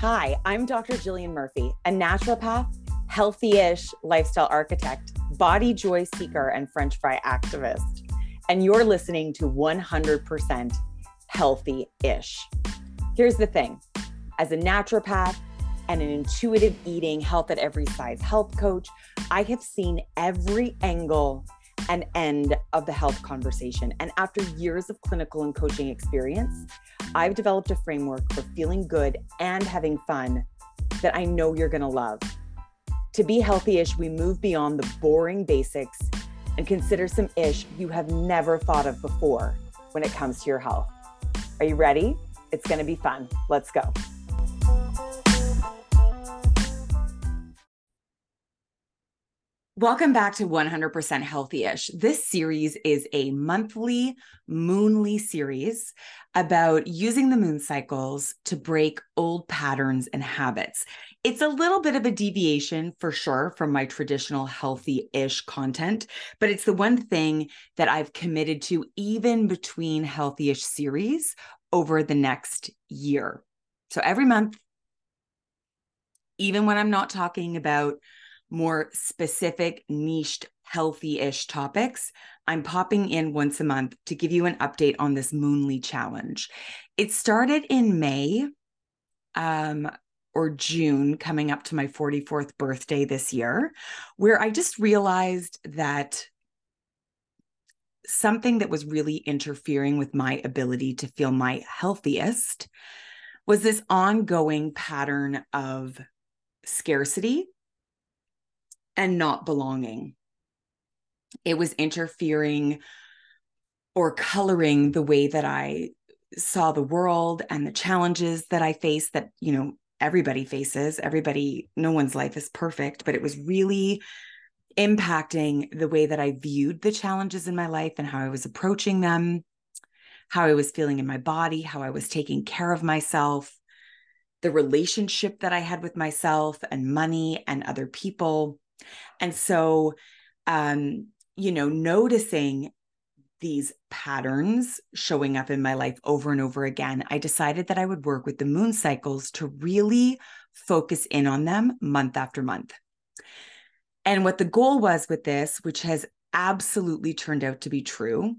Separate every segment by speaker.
Speaker 1: Hi, I'm Dr. Jillian Murphy, a naturopath, healthy ish lifestyle architect, body joy seeker, and French fry activist. And you're listening to 100% healthy ish. Here's the thing as a naturopath and an intuitive eating, health at every size health coach, I have seen every angle and end of the health conversation. And after years of clinical and coaching experience, I've developed a framework for feeling good and having fun that I know you're going to love. To be healthy ish, we move beyond the boring basics and consider some ish you have never thought of before when it comes to your health. Are you ready? It's going to be fun. Let's go. Welcome back to 100% Healthy-ish. This series is a monthly moonly series about using the moon cycles to break old patterns and habits. It's a little bit of a deviation for sure from my traditional healthy-ish content, but it's the one thing that I've committed to even between healthy-ish series over the next year. So every month even when I'm not talking about more specific, niched, healthy ish topics, I'm popping in once a month to give you an update on this Moonly Challenge. It started in May um, or June, coming up to my 44th birthday this year, where I just realized that something that was really interfering with my ability to feel my healthiest was this ongoing pattern of scarcity and not belonging. It was interfering or coloring the way that I saw the world and the challenges that I faced that, you know, everybody faces. Everybody, no one's life is perfect, but it was really impacting the way that I viewed the challenges in my life and how I was approaching them, how I was feeling in my body, how I was taking care of myself, the relationship that I had with myself and money and other people. And so, um, you know, noticing these patterns showing up in my life over and over again, I decided that I would work with the moon cycles to really focus in on them month after month. And what the goal was with this, which has absolutely turned out to be true,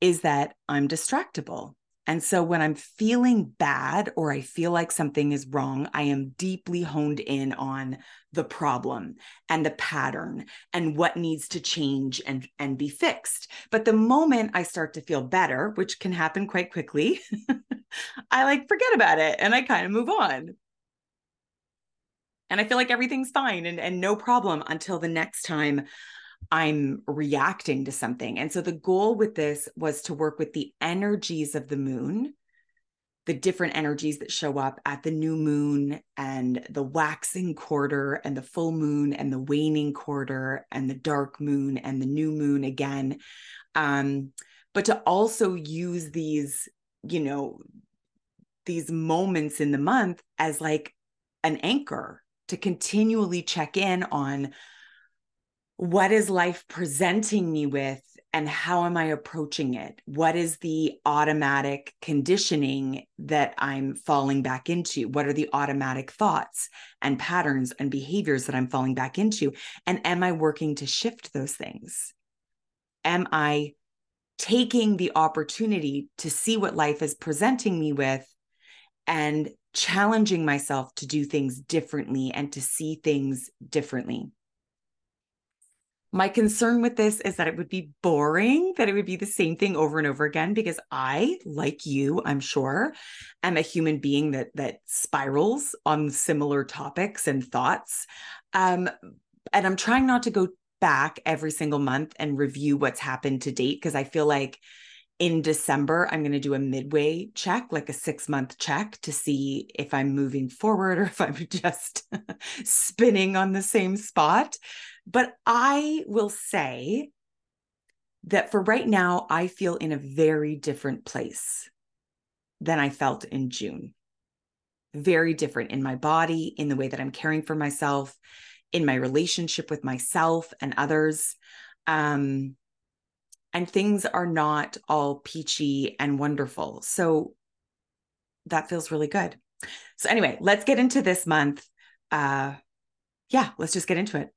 Speaker 1: is that I'm distractible. And so when I'm feeling bad or I feel like something is wrong, I am deeply honed in on the problem and the pattern and what needs to change and, and be fixed. But the moment I start to feel better, which can happen quite quickly, I like forget about it and I kind of move on. And I feel like everything's fine and, and no problem until the next time I'm reacting to something. And so the goal with this was to work with the energies of the moon, the different energies that show up at the new moon and the waxing quarter and the full moon and the waning quarter and the dark moon and the new moon again. Um, but to also use these, you know, these moments in the month as like an anchor to continually check in on what is life presenting me with and how am I approaching it? What is the automatic conditioning that I'm falling back into? What are the automatic thoughts and patterns and behaviors that I'm falling back into? And am I working to shift those things? Am I taking the opportunity to see what life is presenting me with and challenging myself to do things differently and to see things differently? My concern with this is that it would be boring, that it would be the same thing over and over again because I, like you, I'm sure, am a human being that that spirals on similar topics and thoughts. Um, and I'm trying not to go back every single month and review what's happened to date because I feel like in December, I'm going to do a midway check, like a six month check to see if I'm moving forward or if I'm just spinning on the same spot. But I will say that for right now, I feel in a very different place than I felt in June. Very different in my body, in the way that I'm caring for myself, in my relationship with myself and others. Um, and things are not all peachy and wonderful. So that feels really good. So, anyway, let's get into this month. Uh, yeah, let's just get into it.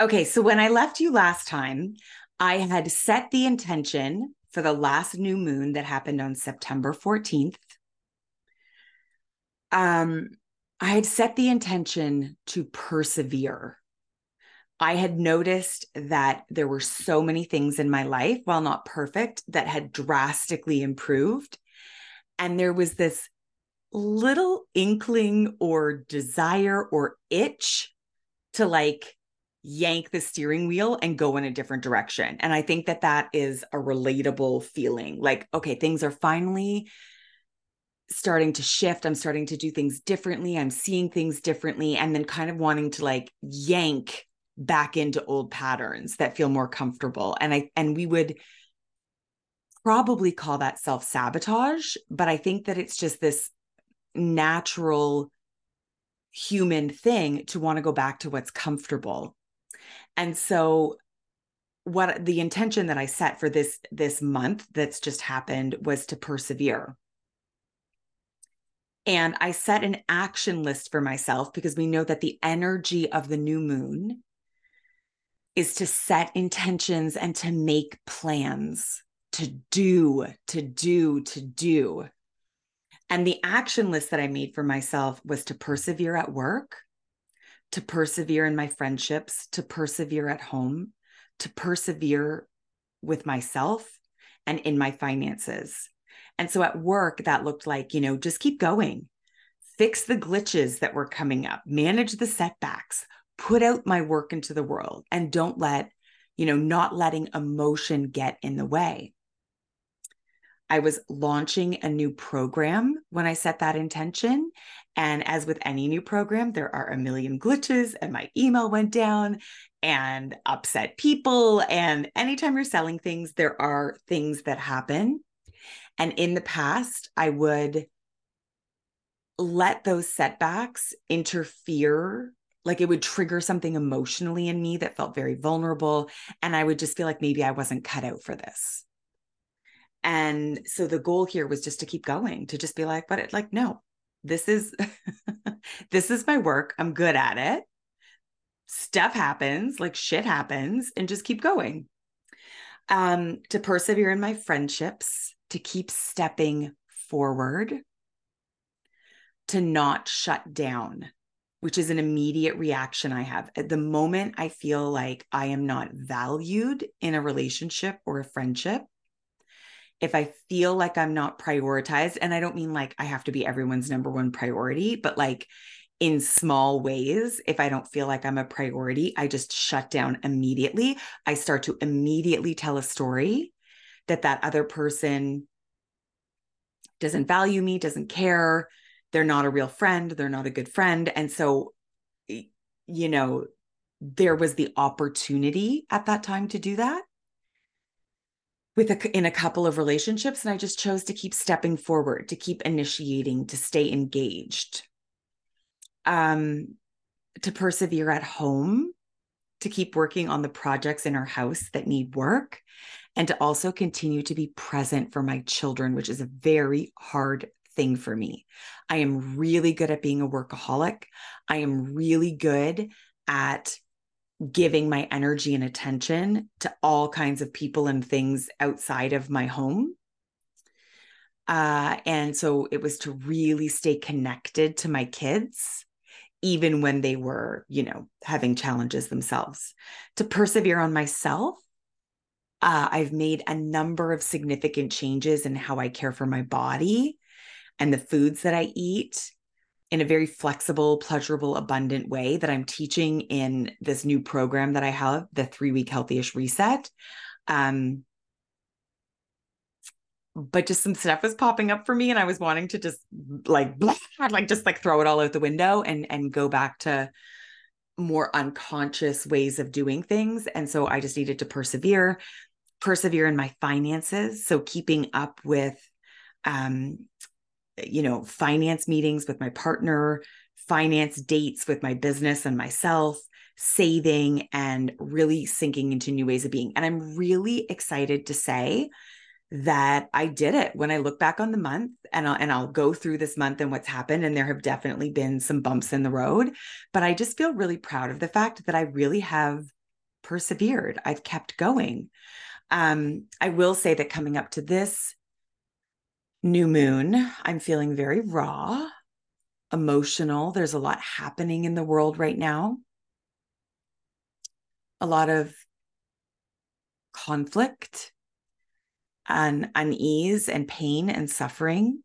Speaker 1: Okay, so when I left you last time, I had set the intention for the last new moon that happened on September 14th. Um, I had set the intention to persevere. I had noticed that there were so many things in my life, while not perfect, that had drastically improved. And there was this little inkling or desire or itch to like yank the steering wheel and go in a different direction. And I think that that is a relatable feeling like, okay, things are finally starting to shift. I'm starting to do things differently. I'm seeing things differently. And then kind of wanting to like yank back into old patterns that feel more comfortable. And I, and we would, probably call that self sabotage, but I think that it's just this natural human thing to want to go back to what's comfortable. And so what the intention that I set for this this month that's just happened was to persevere. And I set an action list for myself because we know that the energy of the new moon is to set intentions and to make plans, to do, to do, to do. And the action list that I made for myself was to persevere at work, to persevere in my friendships, to persevere at home, to persevere with myself and in my finances. And so at work, that looked like, you know, just keep going, fix the glitches that were coming up, manage the setbacks, put out my work into the world, and don't let, you know, not letting emotion get in the way. I was launching a new program when I set that intention. And as with any new program, there are a million glitches, and my email went down and upset people. And anytime you're selling things, there are things that happen. And in the past, I would let those setbacks interfere like it would trigger something emotionally in me that felt very vulnerable and i would just feel like maybe i wasn't cut out for this and so the goal here was just to keep going, to just be like, but it like, no, this is this is my work. I'm good at it. Stuff happens, like shit happens, and just keep going. Um, to persevere in my friendships, to keep stepping forward, to not shut down, which is an immediate reaction I have. At the moment I feel like I am not valued in a relationship or a friendship, if I feel like I'm not prioritized, and I don't mean like I have to be everyone's number one priority, but like in small ways, if I don't feel like I'm a priority, I just shut down immediately. I start to immediately tell a story that that other person doesn't value me, doesn't care, they're not a real friend, they're not a good friend. And so, you know, there was the opportunity at that time to do that with a, in a couple of relationships and i just chose to keep stepping forward to keep initiating to stay engaged um to persevere at home to keep working on the projects in our house that need work and to also continue to be present for my children which is a very hard thing for me i am really good at being a workaholic i am really good at giving my energy and attention to all kinds of people and things outside of my home. Uh, and so it was to really stay connected to my kids, even when they were, you know, having challenges themselves, to persevere on myself. Uh, I've made a number of significant changes in how I care for my body and the foods that I eat in a very flexible, pleasurable, abundant way that I'm teaching in this new program that I have, the three week healthyish reset. Um, but just some stuff was popping up for me, and I was wanting to just like, blah, like just like throw it all out the window and and go back to more unconscious ways of doing things. And so I just needed to persevere, persevere in my finances. So keeping up with um you know, finance meetings with my partner, finance dates with my business and myself, saving and really sinking into new ways of being. And I'm really excited to say that I did it when I look back on the month and I'll, and I'll go through this month and what's happened. And there have definitely been some bumps in the road, but I just feel really proud of the fact that I really have persevered. I've kept going. Um, I will say that coming up to this new moon, I'm feeling very raw, emotional. There's a lot happening in the world right now. A lot of conflict and unease and pain and suffering.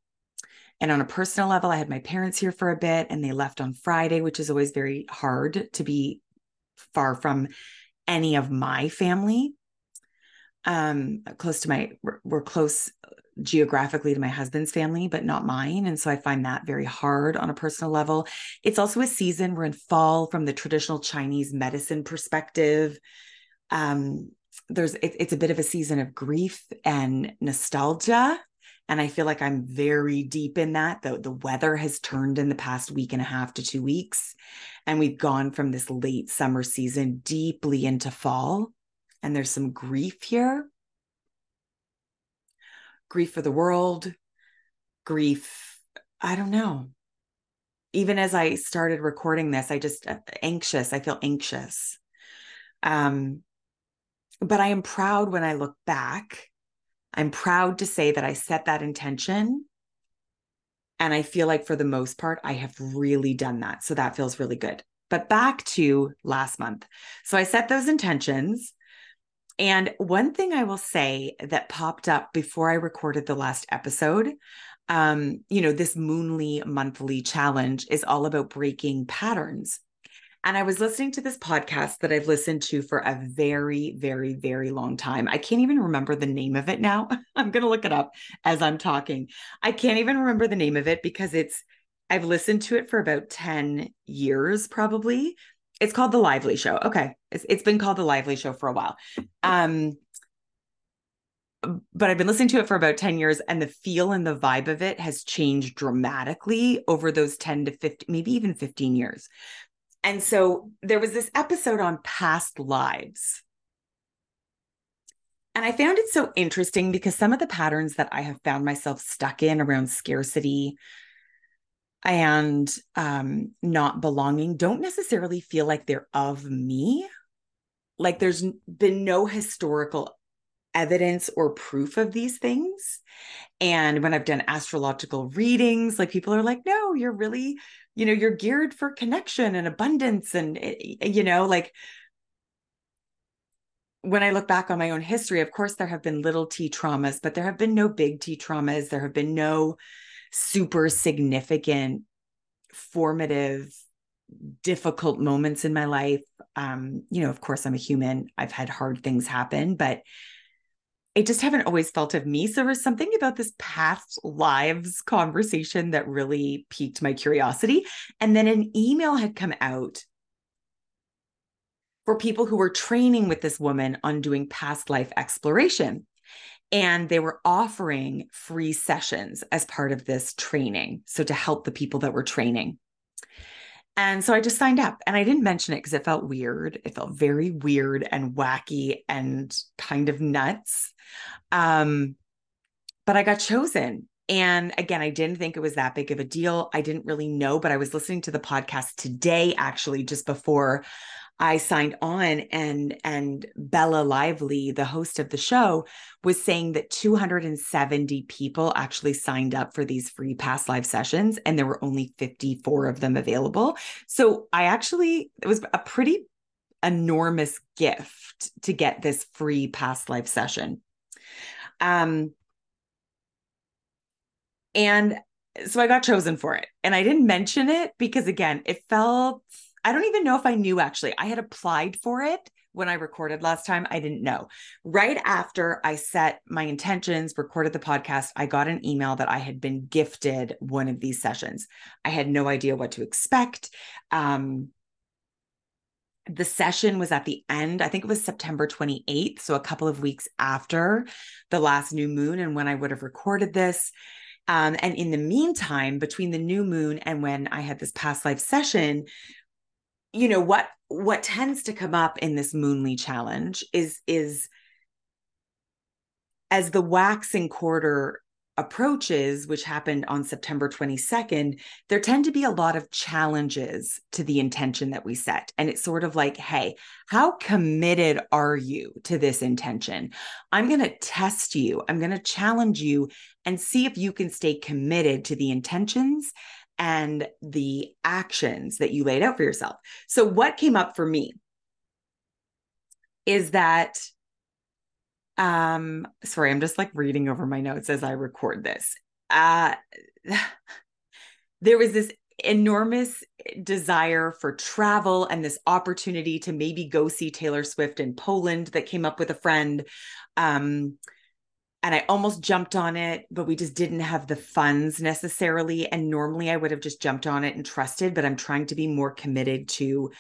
Speaker 1: And on a personal level, I had my parents here for a bit and they left on Friday, which is always very hard to be far from any of my family. Um, close to my, we're, close geographically to my husband's family, but not mine. And so I find that very hard on a personal level. It's also a season we're in fall from the traditional Chinese medicine perspective. Um, there's it, it's a bit of a season of grief and nostalgia and i feel like i'm very deep in that the, the weather has turned in the past week and a half to two weeks and we've gone from this late summer season deeply into fall and there's some grief here grief for the world grief i don't know even as i started recording this i just uh, anxious i feel anxious um but I am proud when I look back. I'm proud to say that I set that intention. And I feel like for the most part, I have really done that. So that feels really good. But back to last month. So I set those intentions. And one thing I will say that popped up before I recorded the last episode, um, you know, this Moonly monthly challenge is all about breaking patterns. And I was listening to this podcast that I've listened to for a very, very, very long time. I can't even remember the name of it now. I'm going to look it up as I'm talking. I can't even remember the name of it because it's, I've listened to it for about 10 years probably. It's called The Lively Show. Okay. It's, it's been called The Lively Show for a while. Um, but I've been listening to it for about 10 years and the feel and the vibe of it has changed dramatically over those 10 to 15, maybe even 15 years. And so there was this episode on past lives. And I found it so interesting because some of the patterns that I have found myself stuck in around scarcity and um, not belonging don't necessarily feel like they're of me. Like there's been no historical evidence or proof of these things. And when I've done astrological readings, like people are like, no, you're really you know you're geared for connection and abundance and eh, eh, you know like when I look back on my own history, of course, there have been little t traumas, but there have been no big t traumas. There have been no super significant, formative, difficult moments in my life. Um, you know, of course, I'm a human. I've had hard things happen, but I just haven't always felt of me. So there's something about this past lives conversation that really piqued my curiosity. And then an email had come out for people who were training with this woman on doing past life exploration. And they were offering free sessions as part of this training. So to help the people that were training. And so I just signed up and I didn't mention it because it felt weird. It felt very weird and wacky and kind of nuts. Um, but I got chosen. And again, I didn't think it was that big of a deal. I didn't really know, but I was listening to the podcast today, actually, just before I signed on and and Bella Lively, the host of the show, was saying that 270 people actually signed up for these free past live sessions and there were only 54 of them available. So I actually it was a pretty enormous gift to get this free past life session. Um and so I got chosen for it. And I didn't mention it because again, it felt I don't even know if I knew actually. I had applied for it when I recorded last time. I didn't know. Right after I set my intentions, recorded the podcast, I got an email that I had been gifted one of these sessions. I had no idea what to expect. Um, the session was at the end, I think it was September 28th. So a couple of weeks after the last new moon and when I would have recorded this. Um, and in the meantime, between the new moon and when I had this past life session, you know what what tends to come up in this moonly challenge is is as the waxing quarter approaches, which happened on September 22nd, there tend to be a lot of challenges to the intention that we set. And it's sort of like, hey, how committed are you to this intention? I'm going to test you, I'm going to challenge you and see if you can stay committed to the intentions and the actions that you laid out for yourself. So, what came up for me is that um sorry i'm just like reading over my notes as i record this uh there was this enormous desire for travel and this opportunity to maybe go see taylor swift in poland that came up with a friend um and I almost jumped on it, but we just didn't have the funds necessarily. And normally I would have just jumped on it and trusted, but I'm trying to be more committed to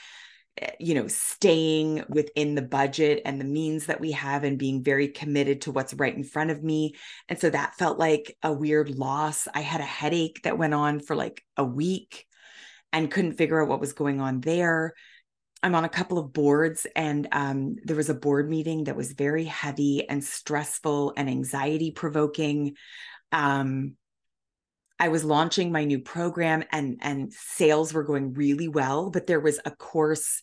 Speaker 1: Eh, you know staying within the budget and the means that we have and being very committed to what's right in front of me. And so that felt like a weird loss. I had a headache that went on for like a week and couldn't figure out what was going on there i'm on a couple of boards and um, there was a board meeting that was very heavy and stressful and anxiety provoking um, I was launching my new program and and sales were going really well, but there was a course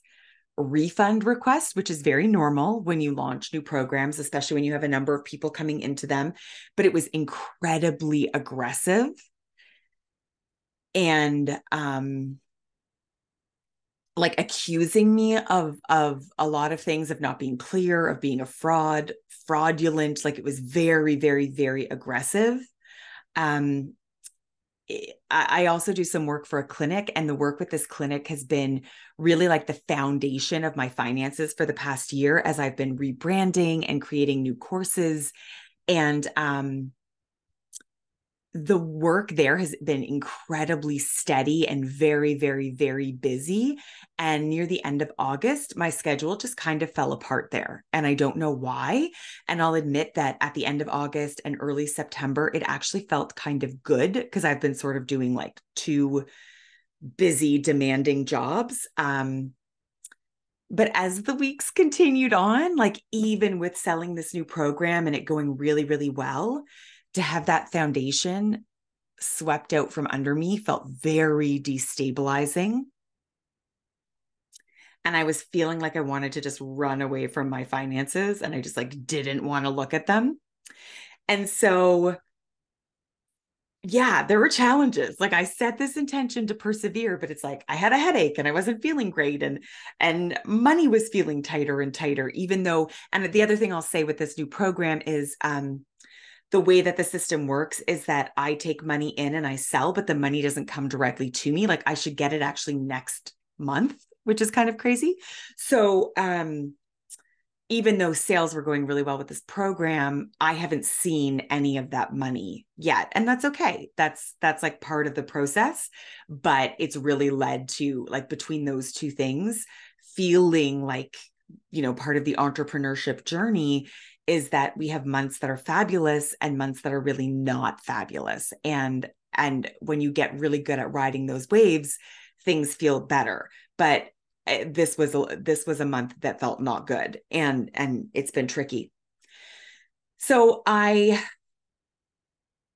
Speaker 1: refund request, which is very normal when you launch new programs, especially when you have a number of people coming into them. But it was incredibly aggressive. And um like accusing me of of a lot of things of not being clear of being a fraud fraudulent like it was very very very aggressive um I also do some work for a clinic, and the work with this clinic has been really like the foundation of my finances for the past year as I've been rebranding and creating new courses. And um, the work there has been incredibly steady and very, very, very busy. And near the end of August, my schedule just kind of fell apart there. And I don't know why. And I'll admit that at the end of August and early September, it actually felt kind of good because I've been sort of doing like two busy, demanding jobs. Um, but as the weeks continued on, like even with selling this new program and it going really, really well, to have that foundation swept out from under me felt very destabilizing. And I was feeling like I wanted to just run away from my finances and I just like didn't want to look at them. And so yeah, there were challenges. Like I set this intention to persevere, but it's like I had a headache and I wasn't feeling great and and money was feeling tighter and tighter even though and the other thing I'll say with this new program is um the way that the system works is that I take money in and I sell, but the money doesn't come directly to me. Like I should get it actually next month, which is kind of crazy. So, um, even though sales were going really well with this program, I haven't seen any of that money yet. And that's okay. That's that's like part of the process, but it's really led to like between those two things feeling like you know part of the entrepreneurship journey is that we have months that are fabulous and months that are really not fabulous. And and when you get really good at riding those waves things feel better. But eh, this was a this was a month that felt not good and and it's been tricky. So i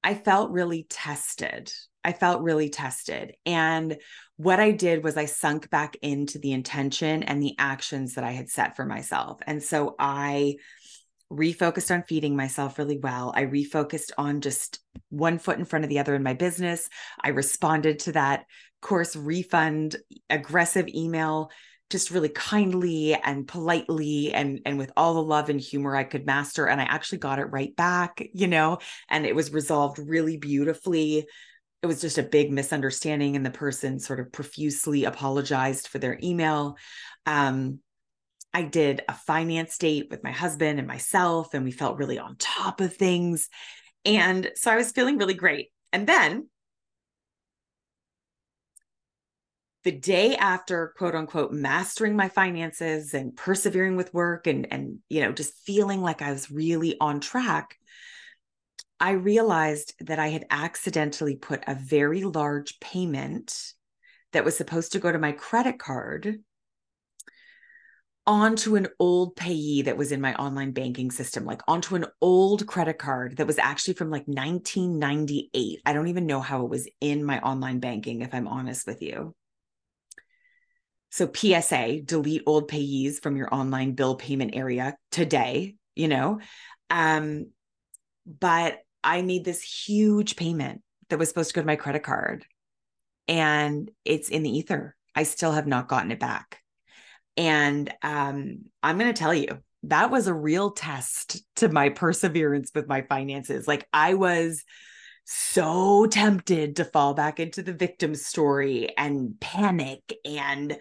Speaker 1: i felt really tested. I felt really tested. And what i did was i sunk back into the intention and the actions that i had set for myself. And so i refocused on feeding myself really well. I refocused on just one foot in front of the other in my business. I responded to that course refund aggressive email just really kindly and politely and and with all the love and humor I could master and I actually got it right back, you know, and it was resolved really beautifully. It was just a big misunderstanding and the person sort of profusely apologized for their email. Um I did a finance date with my husband and myself, and we felt really on top of things. And so I was feeling really great. And then the day after quote unquote mastering my finances and persevering with work and and you know just feeling like I was really on track I realized that I had accidentally put a very large payment that was supposed to go to my credit card onto an old payee that was in my online banking system, like onto an old credit card that was actually from like 1998. I don't even know how it was in my online banking, if I'm honest with you. So, PSA, delete old payees from your online bill payment area today, you know. Um, but I made this huge payment that was supposed to go to my credit card and it's in the ether. I still have not gotten it back. And um, I'm going to tell you, that was a real test to my perseverance with my finances. Like I was so tempted to fall back into the victim story and panic and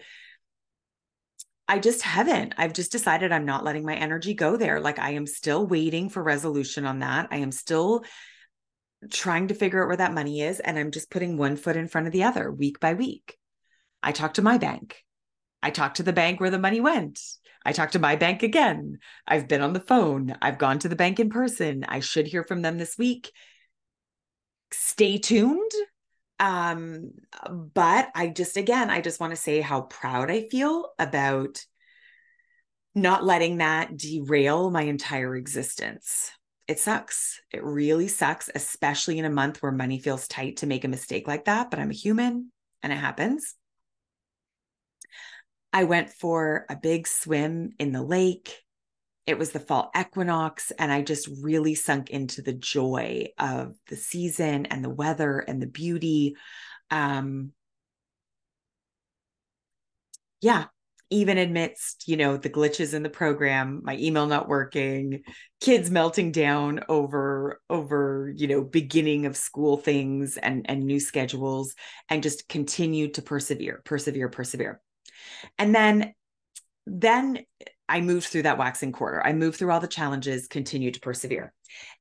Speaker 1: I just haven't. I've just decided I'm not letting my energy go there. Like I am still waiting for resolution on that. I am still trying to figure out where that money is and I'm just putting one foot in front of the other week by week. I talked to my bank. I talked to the bank where the money went. I talked to my bank again. I've been on the phone. I've gone to the bank in person. I should hear from them this week. Stay tuned. Um, but I just, again, I just want to say how proud I feel about not letting that derail my entire existence. It sucks. It really sucks, especially in a month where money feels tight to make a mistake like that. But I'm a human and it happens. I went for a big swim in the lake. It was the fall equinox, and I just really sunk into the joy of the season and the weather and the beauty. Um, yeah, even amidst you know the glitches in the program my email not working kids melting down over over you know beginning of school things and and new schedules and just continued to persevere persevere persevere and then then I moved through that waxing quarter. I moved through all the challenges, continued to persevere.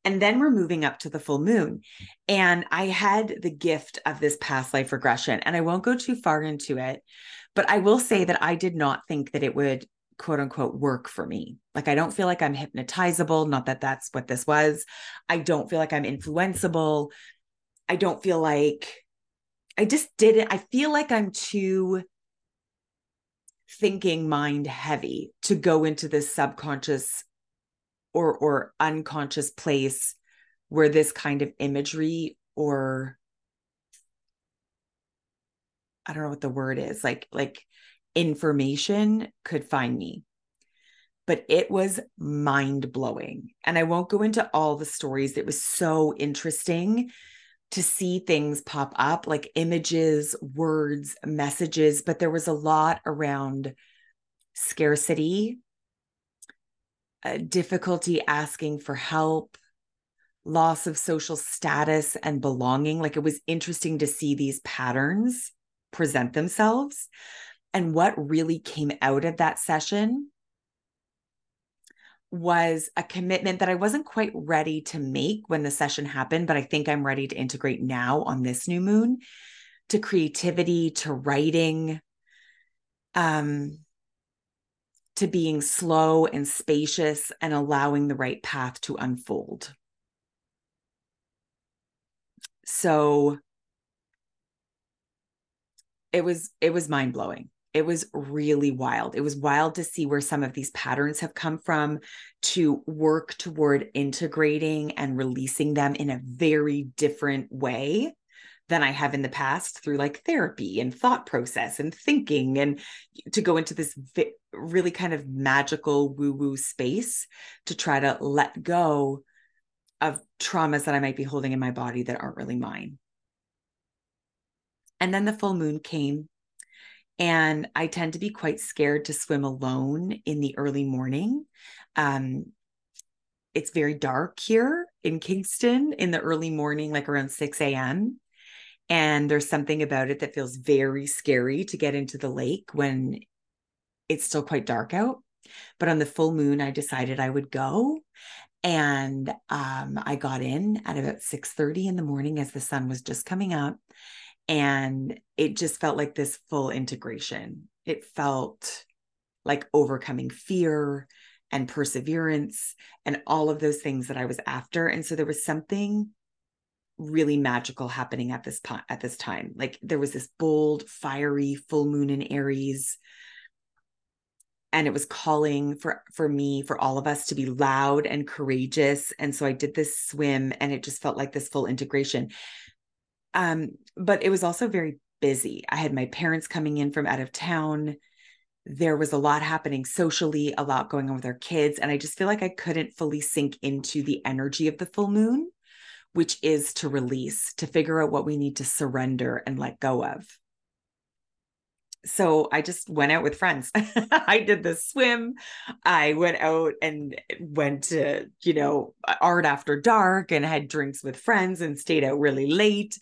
Speaker 1: And then we're moving up to the full moon. And I had the gift of this past life regression. And I won't go too far into it, but I will say that I did not think that it would quote unquote work for me. Like, I don't feel like I'm hypnotizable. Not that that's what this was. I don't feel like I'm influenceable. I don't feel like I just didn't. I feel like I'm too thinking mind heavy to go into this subconscious or or unconscious place where this kind of imagery or I don't know what the word is like like information could find me. But it was mind blowing and I won't go into all the stories. It was so interesting to see things pop up like images, words, messages, but there was a lot around scarcity, uh, difficulty asking for help, loss of social status and belonging. Like it was interesting to see these patterns present themselves. And what really came out of that session was a commitment that I wasn't quite ready to make when the session happened, but I think I'm ready to integrate now on this new moon to creativity, to writing, um, to being slow and spacious and allowing the right path to unfold. So it was it was mind blowing it was really wild. It was wild to see where some of these patterns have come from to work toward integrating and releasing them in a very different way than I have in the past through like therapy and thought process and thinking and to go into this vi- really kind of magical woo woo space to try to let go of traumas that I might be holding in my body that aren't really mine. And then the full moon came and I tend to be quite scared to swim alone in the early morning. Um, it's very dark here in Kingston in the early morning, like around 6 a.m. And there's something about it that feels very scary to get into the lake when it's still quite dark out. But on the full moon, I decided I would go. And um, I got in at about 6 30 in the morning as the sun was just coming up and it just felt like this full integration. It felt like overcoming fear and perseverance and all of those things that I was after. And so there was something really magical happening at this at this time. Like there was this bold, fiery full moon in Aries. and it was calling for for me for all of us to be loud and courageous and so i did this swim and it just felt like this full integration um but it was also very busy. I had my parents coming in from out of town. There was a lot happening socially a lot going on with our kids and i just feel like i couldn't fully sink into the energy of the full moon which is to release to figure out what we need to surrender and let go of so I just went out with friends. I did the swim. I went out and went to, you know, art after dark and had drinks with friends and stayed out really late.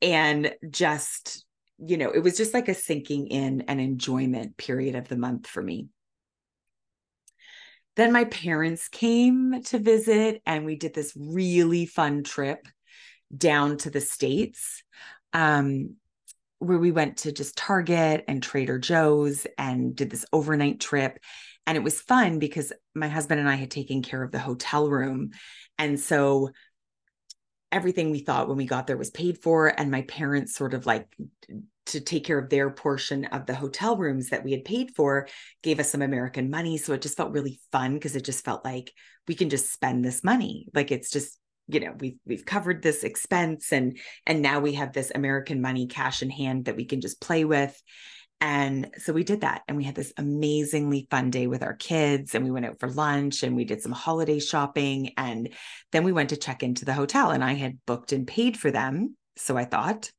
Speaker 1: And just, you know, it was just like a sinking in and enjoyment period of the month for me. Then my parents came to visit and we did this really fun trip down to the States. Um, where we went to just Target and Trader Joe's and did this overnight trip. And it was fun because my husband and I had taken care of the hotel room. And so everything we thought when we got there was paid for. And my parents sort of like to take care of their portion of the hotel rooms that we had paid for gave us some American money. So it just felt really fun because it just felt like we can just spend this money. Like it's just you know we've we've covered this expense and and now we have this american money cash in hand that we can just play with. And so we did that. And we had this amazingly fun day with our kids and we went out for lunch and we did some holiday shopping. And then we went to check into the hotel and i had booked and paid for them. So i thought.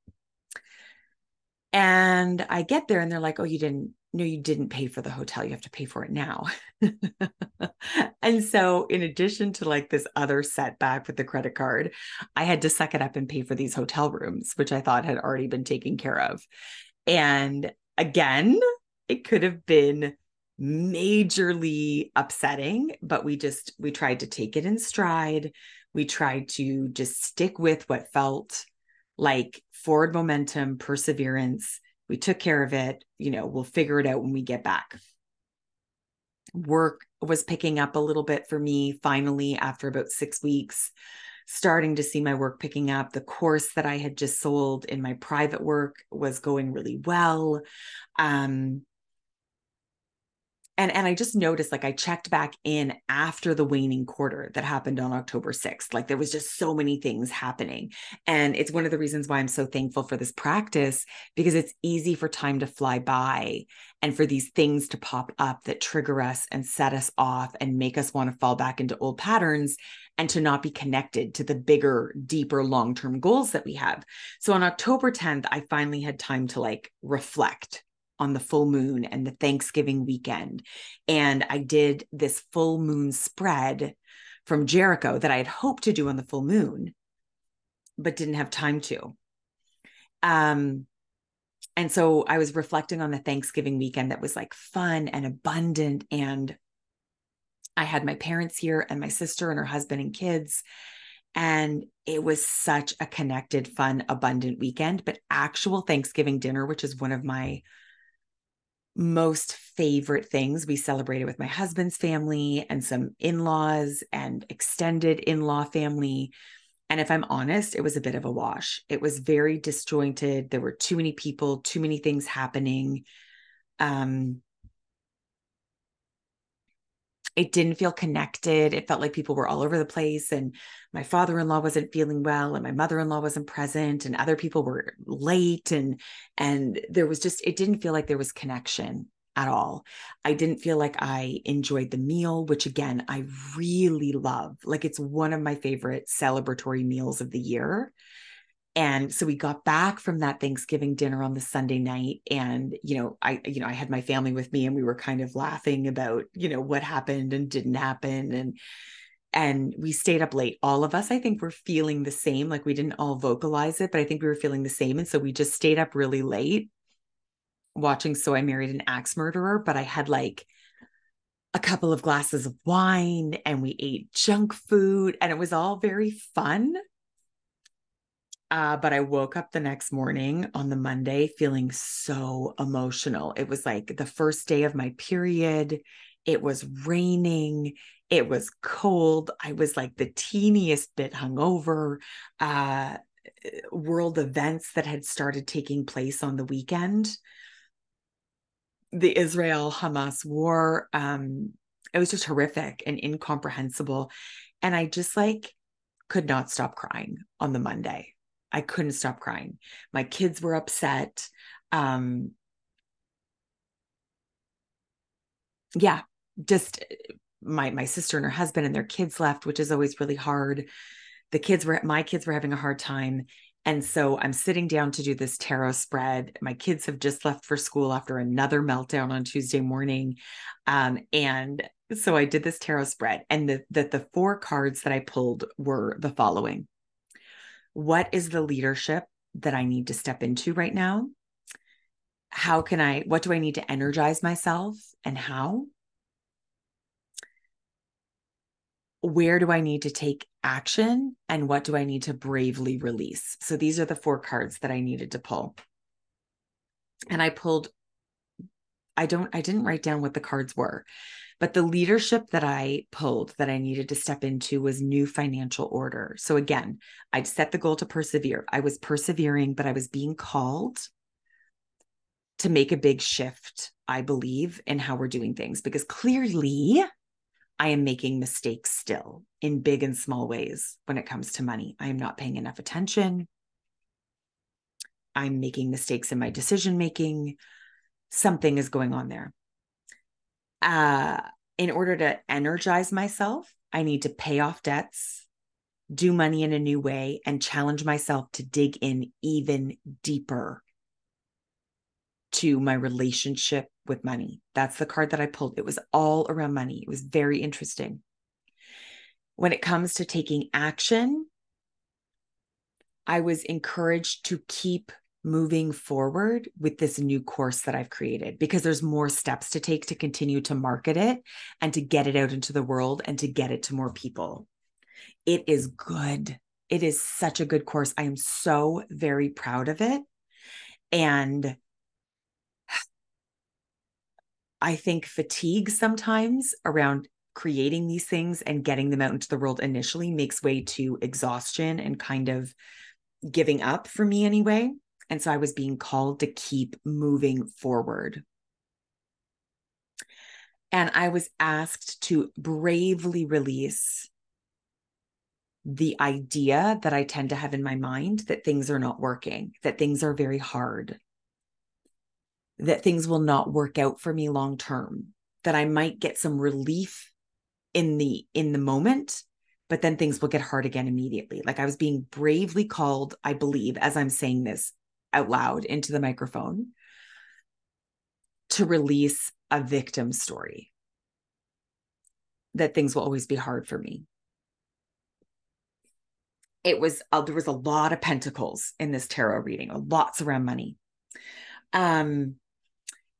Speaker 1: And i get there and they're like oh you didn't no, you didn't pay for the hotel. You have to pay for it now. and so, in addition to like this other setback with the credit card, I had to suck it up and pay for these hotel rooms, which I thought had already been taken care of. And again, it could have been majorly upsetting, but we just, we tried to take it in stride. We tried to just stick with what felt like forward momentum, perseverance we took care of it you know we'll figure it out when we get back. Work was picking up a little bit for me finally after about 6 weeks starting to see my work picking up. The course that i had just sold in my private work was going really well. Um and and i just noticed like i checked back in after the waning quarter that happened on october 6th like there was just so many things happening. And it's one of the reasons why i'm so thankful for this practice because it's easy for time to fly by and for these things to pop up that trigger us and set us off and make us want to fall back into old patterns and to not be connected to the bigger deeper long-term goals that we have. So on october 10th i finally had time to like reflect on the full moon and the Thanksgiving weekend. And I did this full moon spread from Jericho that I had hoped to do on the full moon, but didn't have time to. Um, and so I was reflecting on the Thanksgiving weekend that was like fun and abundant. And I had my parents here and my sister and her husband and kids. And it was such a connected, fun, abundant weekend. But actual Thanksgiving dinner, which is one of my most favorite things we celebrated with my husband's family and some in-laws and extended in-law family. And if i'm honest it was a bit of a wash. It was very disjointed. There were too many people too many things happening. Um it didn't feel connected. It felt like people were all over the place. And my father in law wasn't feeling well, and my mother in law wasn't present, and other people were late. And, and there was just, it didn't feel like there was connection at all. I didn't feel like I enjoyed the meal, which again, I really love. Like it's one of my favorite celebratory meals of the year. And so we got back from that Thanksgiving dinner on the Sunday night. And, you know, I, you know, I had my family with me and we were kind of laughing about, you know, what happened and didn't happen. And, and we stayed up late. All of us, I think, were feeling the same. Like we didn't all vocalize it, but I think we were feeling the same. And so we just stayed up really late watching So I Married an Axe Murderer. But I had like a couple of glasses of wine and we ate junk food and it was all very fun. Uh, but I woke up the next morning on the Monday feeling so emotional. It was like the first day of my period. It was raining. It was cold. I was like the teeniest bit hungover. Uh, world events that had started taking place on the weekend the Israel Hamas war. Um, it was just horrific and incomprehensible. And I just like could not stop crying on the Monday. I couldn't stop crying. My kids were upset. Um, yeah, just my my sister and her husband and their kids left, which is always really hard. The kids were my kids were having a hard time. And so I'm sitting down to do this tarot spread. My kids have just left for school after another meltdown on Tuesday morning. Um, and so I did this tarot spread, and the, the the four cards that I pulled were the following: What is the leadership that I need to step into right now? How can I? What do I need to energize myself, and how? Where do I need to take action, and what do I need to bravely release? So these are the four cards that I needed to pull, and I pulled. I don't. I didn't write down what the cards were but the leadership that I pulled that I needed to step into was new financial order. So again, I'd set the goal to persevere. I was persevering, but I was being called to make a big shift, I believe, in how we're doing things because clearly I am making mistakes still in big and small ways when it comes to money. I am not paying enough attention. I'm making mistakes in my decision making. Something is going on there uh, in order to energize myself, I need to pay off debts, do money in a new way, and challenge myself to dig in even deeper to my relationship with money. That's the card that I pulled. It was all around money. It was very interesting. When it comes to taking action, I was encouraged to keep moving forward with this new course that I've created because there's more steps to take to continue to market it and to get it out into the world and to get it to more people. It is good. It is such a good course. I am so very proud of it. And I think fatigue sometimes around creating these things and getting them out into the world initially makes way to exhaustion and kind of giving up for me anyway. And so I was being called to keep moving forward. And I was asked to bravely release the idea that I tend to have in my mind that things are not working, that things are very hard, that things will not work out for me long term, that I might get some relief in the in the moment but then things will get hard again immediately like i was being bravely called i believe as i'm saying this out loud into the microphone to release a victim story that things will always be hard for me. It was uh, there was a lot of pentacles in this tarot reading lots around money. Um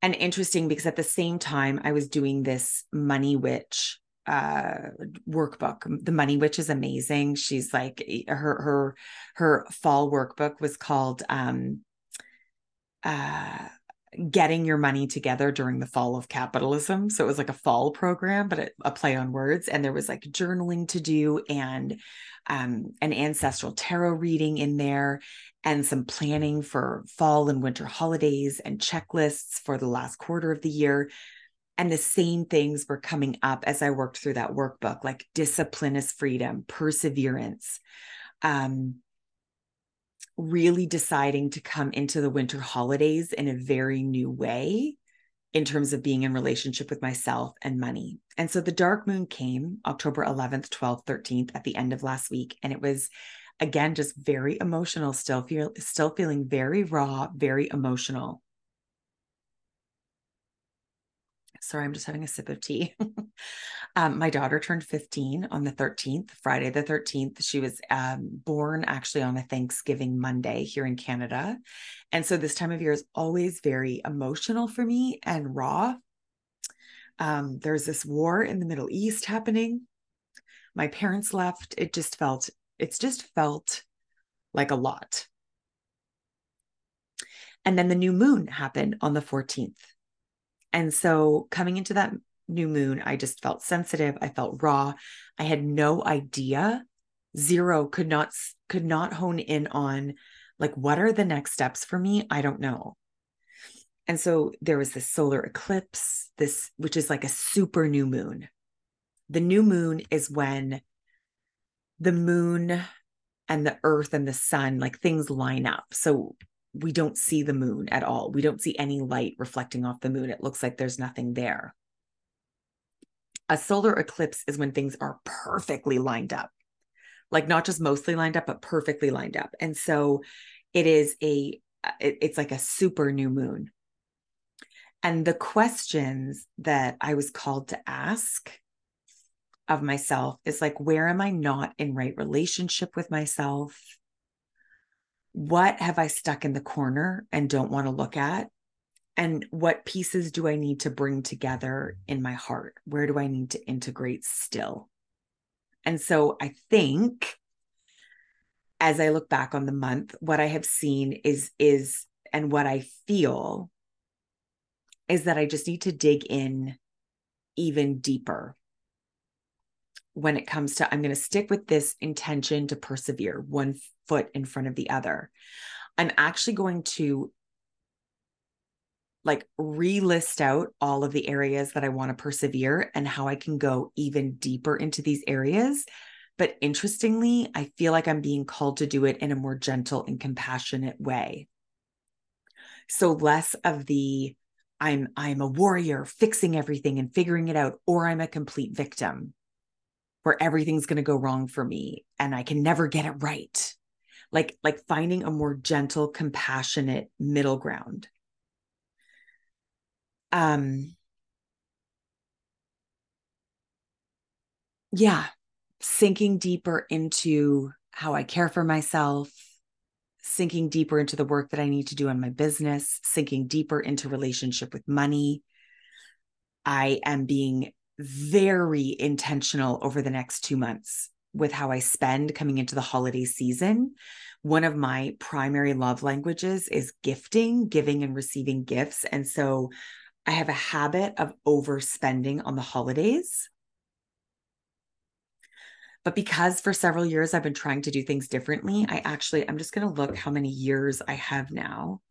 Speaker 1: and interesting because at the same time i was doing this money witch uh workbook. The money witch is amazing. She's like her her her fall workbook was called um uh getting your money together during the fall of capitalism. So it was like a fall program but a play on words. And there was like journaling to do and um, an ancestral tarot reading in there and some planning for fall and winter holidays and checklists for the last quarter of the year and the same things were coming up as I worked through that workbook, like discipline is freedom, perseverance, um, really deciding to come into the winter holidays in a very new way in terms of being in relationship with myself and money. And so the dark moon came October 11th, 12th, 13th at the end of last week. And it was again just very emotional, still feel still feeling very raw, very emotional. Sorry, I'm just having a sip of tea. um, my daughter turned 15 on the 13th, Friday the 13th. She was um, born actually on a Thanksgiving Monday here in Canada. And so this time of year is always very emotional for me and raw. Um, there's this war in the Middle East happening. My parents left. It just felt, it's just felt like a lot. And then the new moon happened on the 14th. And so coming into that new moon, I just felt sensitive. I felt raw. I had no idea. Zero could not could not hone in on like what are the next steps for me? I don't know. And so there was this solar eclipse, this, which is like a super new moon. The new moon is when the moon and the earth and the sun, like things line up. So we don't see the moon at all. We don't see any light reflecting off the moon. It looks like there's nothing there. A solar eclipse is when things are perfectly lined up, like not just mostly lined up, but perfectly lined up. And so it is a, it, it's like a super new moon. And the questions that I was called to ask of myself is like, where am I not in right relationship with myself? What have I stuck in the corner and don't want to look at? And what pieces do I need to bring together in my heart? Where do I need to integrate still? And so I think as I look back on the month, what I have seen is, is, and what I feel is that I just need to dig in even deeper when it comes to I'm going to stick with this intention to persevere one foot in front of the other. I'm actually going to like relist out all of the areas that I want to persevere and how I can go even deeper into these areas. But interestingly, I feel like I'm being called to do it in a more gentle and compassionate way. So less of the I'm I'm a warrior fixing everything and figuring it out or I'm a complete victim where everything's going to go wrong for me and I can never get it right. Like like finding a more gentle, compassionate middle ground. Um yeah, sinking deeper into how I care for myself, sinking deeper into the work that I need to do on my business, sinking deeper into relationship with money. I am being very intentional over the next two months with how I spend coming into the holiday season. One of my primary love languages is gifting, giving and receiving gifts. And so I have a habit of overspending on the holidays. But because for several years I've been trying to do things differently, I actually, I'm just going to look how many years I have now.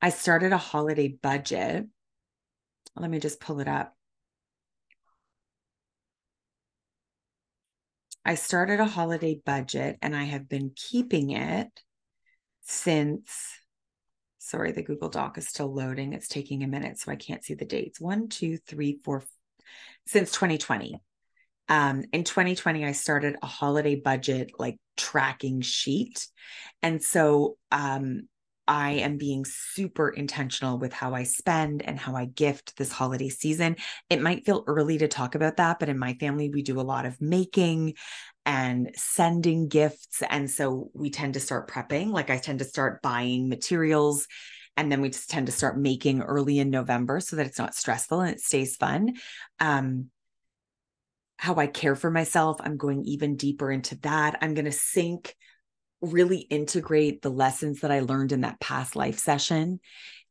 Speaker 1: I started a holiday budget. Let me just pull it up. I started a holiday budget and I have been keeping it since, sorry, the Google Doc is still loading. It's taking a minute, so I can't see the dates. One, two, three, four, since 2020 um, in 2020 i started a holiday budget like tracking sheet and so um, i am being super intentional with how i spend and how i gift this holiday season it might feel early to talk about that but in my family we do a lot of making and sending gifts and so we tend to start prepping like i tend to start buying materials and then we just tend to start making early in november so that it's not stressful and it stays fun um, how I care for myself. I'm going even deeper into that. I'm going to sink, really integrate the lessons that I learned in that past life session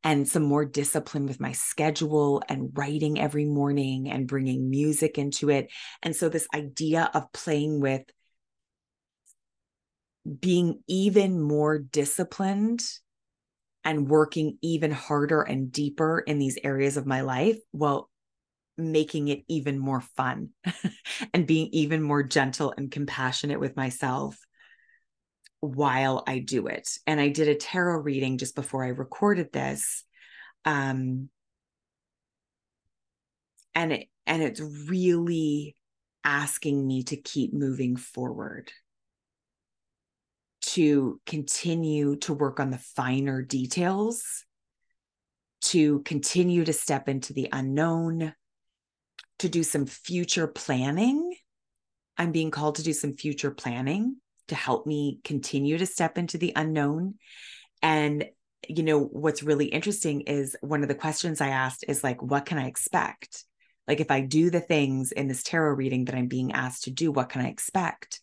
Speaker 1: and some more discipline with my schedule and writing every morning and bringing music into it. And so, this idea of playing with being even more disciplined and working even harder and deeper in these areas of my life. Well, making it even more fun and being even more gentle and compassionate with myself while I do it. And I did a tarot reading just before I recorded this. Um, and it and it's really asking me to keep moving forward to continue to work on the finer details to continue to step into the unknown to do some future planning. I'm being called to do some future planning to help me continue to step into the unknown. And, you know, what's really interesting is one of the questions I asked is like, what can I expect? Like, if I do the things in this tarot reading that I'm being asked to do, what can I expect?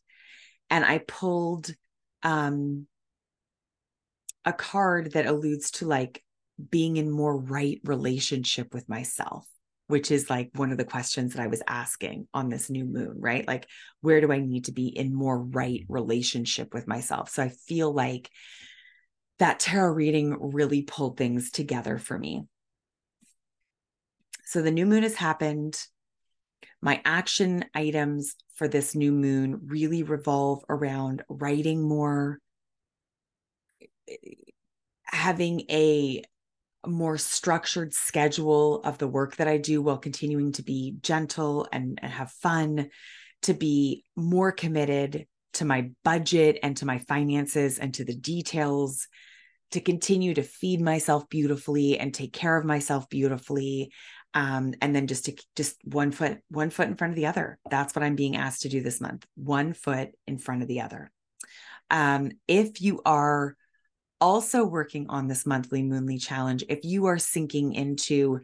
Speaker 1: And I pulled um, a card that alludes to like being in more right relationship with myself which is like one of the questions that I was asking on this new moon, right? Like, where do I need to be in more right relationship with myself? So I feel like that tarot reading really pulled things together for me. So the new moon has happened. My action items for this new moon really revolve around writing more, eh, having a more structured schedule of the work that I do while continuing to be gentle and, and have fun, to be more committed to my budget and to my finances and to the details, to continue to feed myself beautifully and take care of myself beautifully. Um, and then just to just one foot, one foot in front of the other. That's what I'm being asked to do this month. One foot in front of the other. Um, if you are also working on this monthly moonly challenge, if you are sinking into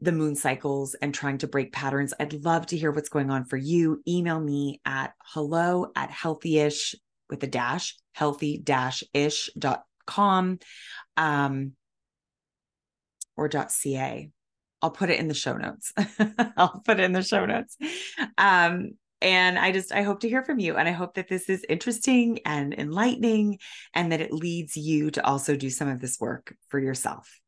Speaker 1: the moon cycles and trying to break patterns, I'd love to hear what's going on for you. Email me at hello at healthyish with a dash, healthy dash ish dot com um, or dot ca. I'll put it in the show notes. I'll put it in the show notes. Um, and I just, I hope to hear from you. And I hope that this is interesting and enlightening and that it leads you to also do some of this work for yourself.